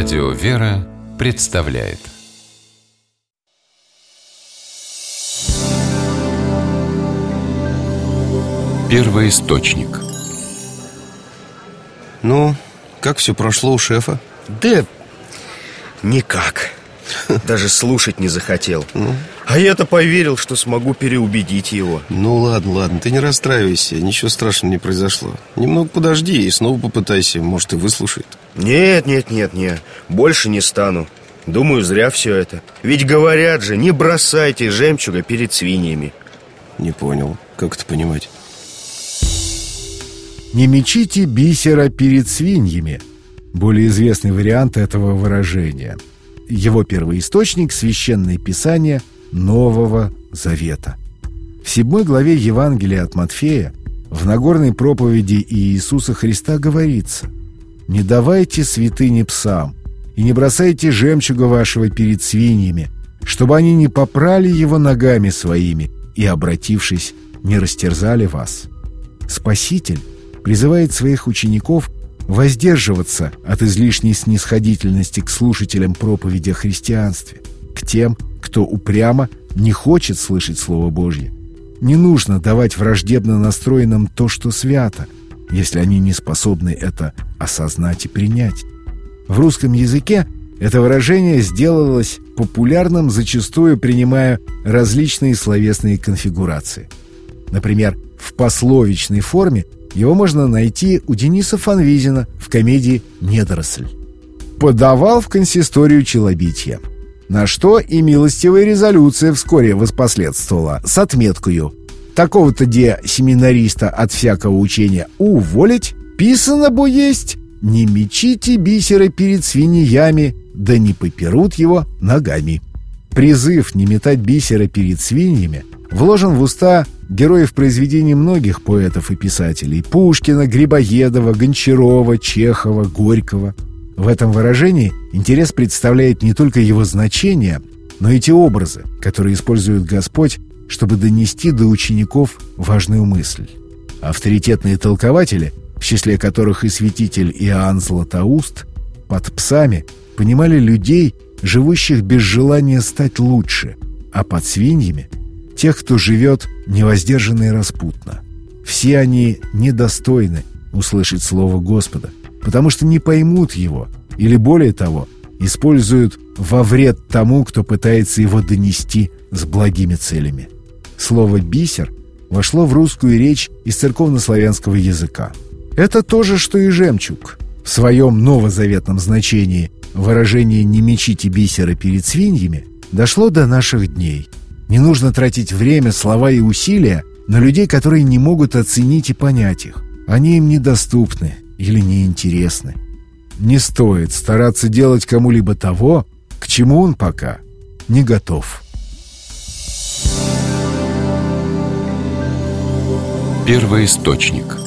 Радио «Вера» представляет. Первый источник Ну, как все прошло у шефа? Да никак. Даже слушать не захотел А я-то поверил, что смогу переубедить его. Ну ладно, ладно, ты не расстраивайся Ничего страшного не произошло. Немного подожди и снова попытайся Может и выслушает. Нет, нет, нет, нет Больше не стану. Думаю, зря все это. Ведь говорят же, не бросайте жемчуга перед свиньями. Не понял, как это понимать? Не мечите бисера перед свиньями. Более известный вариант этого выражения. Его первоисточник – Священное Писание Нового Завета В седьмой главе Евангелия от Матфея В Нагорной проповеди Иисуса Христа говорится «Не давайте святыни псам и не бросайте жемчуга вашего перед свиньями, чтобы они не попрали его ногами своими и, обратившись, не растерзали вас». Спаситель призывает своих учеников воздерживаться от излишней снисходительности к слушателям проповеди о христианстве, к тем, кто упрямо не хочет слышать Слово Божье. Не нужно давать враждебно настроенным то, что свято, если они не способны это осознать и принять. В русском языке это выражение сделалось популярным, зачастую принимая различные словесные конфигурации. Например, в пословичной форме его можно найти у Дениса Фанвизина в комедии «Недоросль». Подавал в консисторию челобития. На что и милостивая резолюция вскоре воспоследствовала с отметкою «Такого-то де семинариста от всякого учения уволить, писано бо есть, не мечите бисера перед свиньями, да не поперут его ногами». Призыв не метать бисера перед свиньями вложен в уста героев произведений многих поэтов и писателей Пушкина, Грибоедова, Гончарова, Чехова, Горького. В этом выражении интерес представляет не только его значение, но и те образы, которые использует Господь, чтобы донести до учеников важную мысль. Авторитетные толкователи, в числе которых и святитель Иоанн Златоуст, под псами понимали людей, живущих без желания стать лучше, а под свиньями — тех, кто живет невоздержанно и распутно. Все они недостойны услышать слово Господа, потому что не поймут его, или более того, используют во вред тому, кто пытается его донести с благими целями. Слово «бисер» вошло в русскую речь из церковнославянского языка. Это то же, что и «жемчуг». В своем новозаветном значении выражение «не мечите бисера перед свиньями» дошло до наших дней. Не нужно тратить время, слова и усилия на людей, которые не могут оценить и понять их. Они им недоступны или неинтересны. Не стоит стараться делать кому-либо того, к чему он пока не готов. Первый источник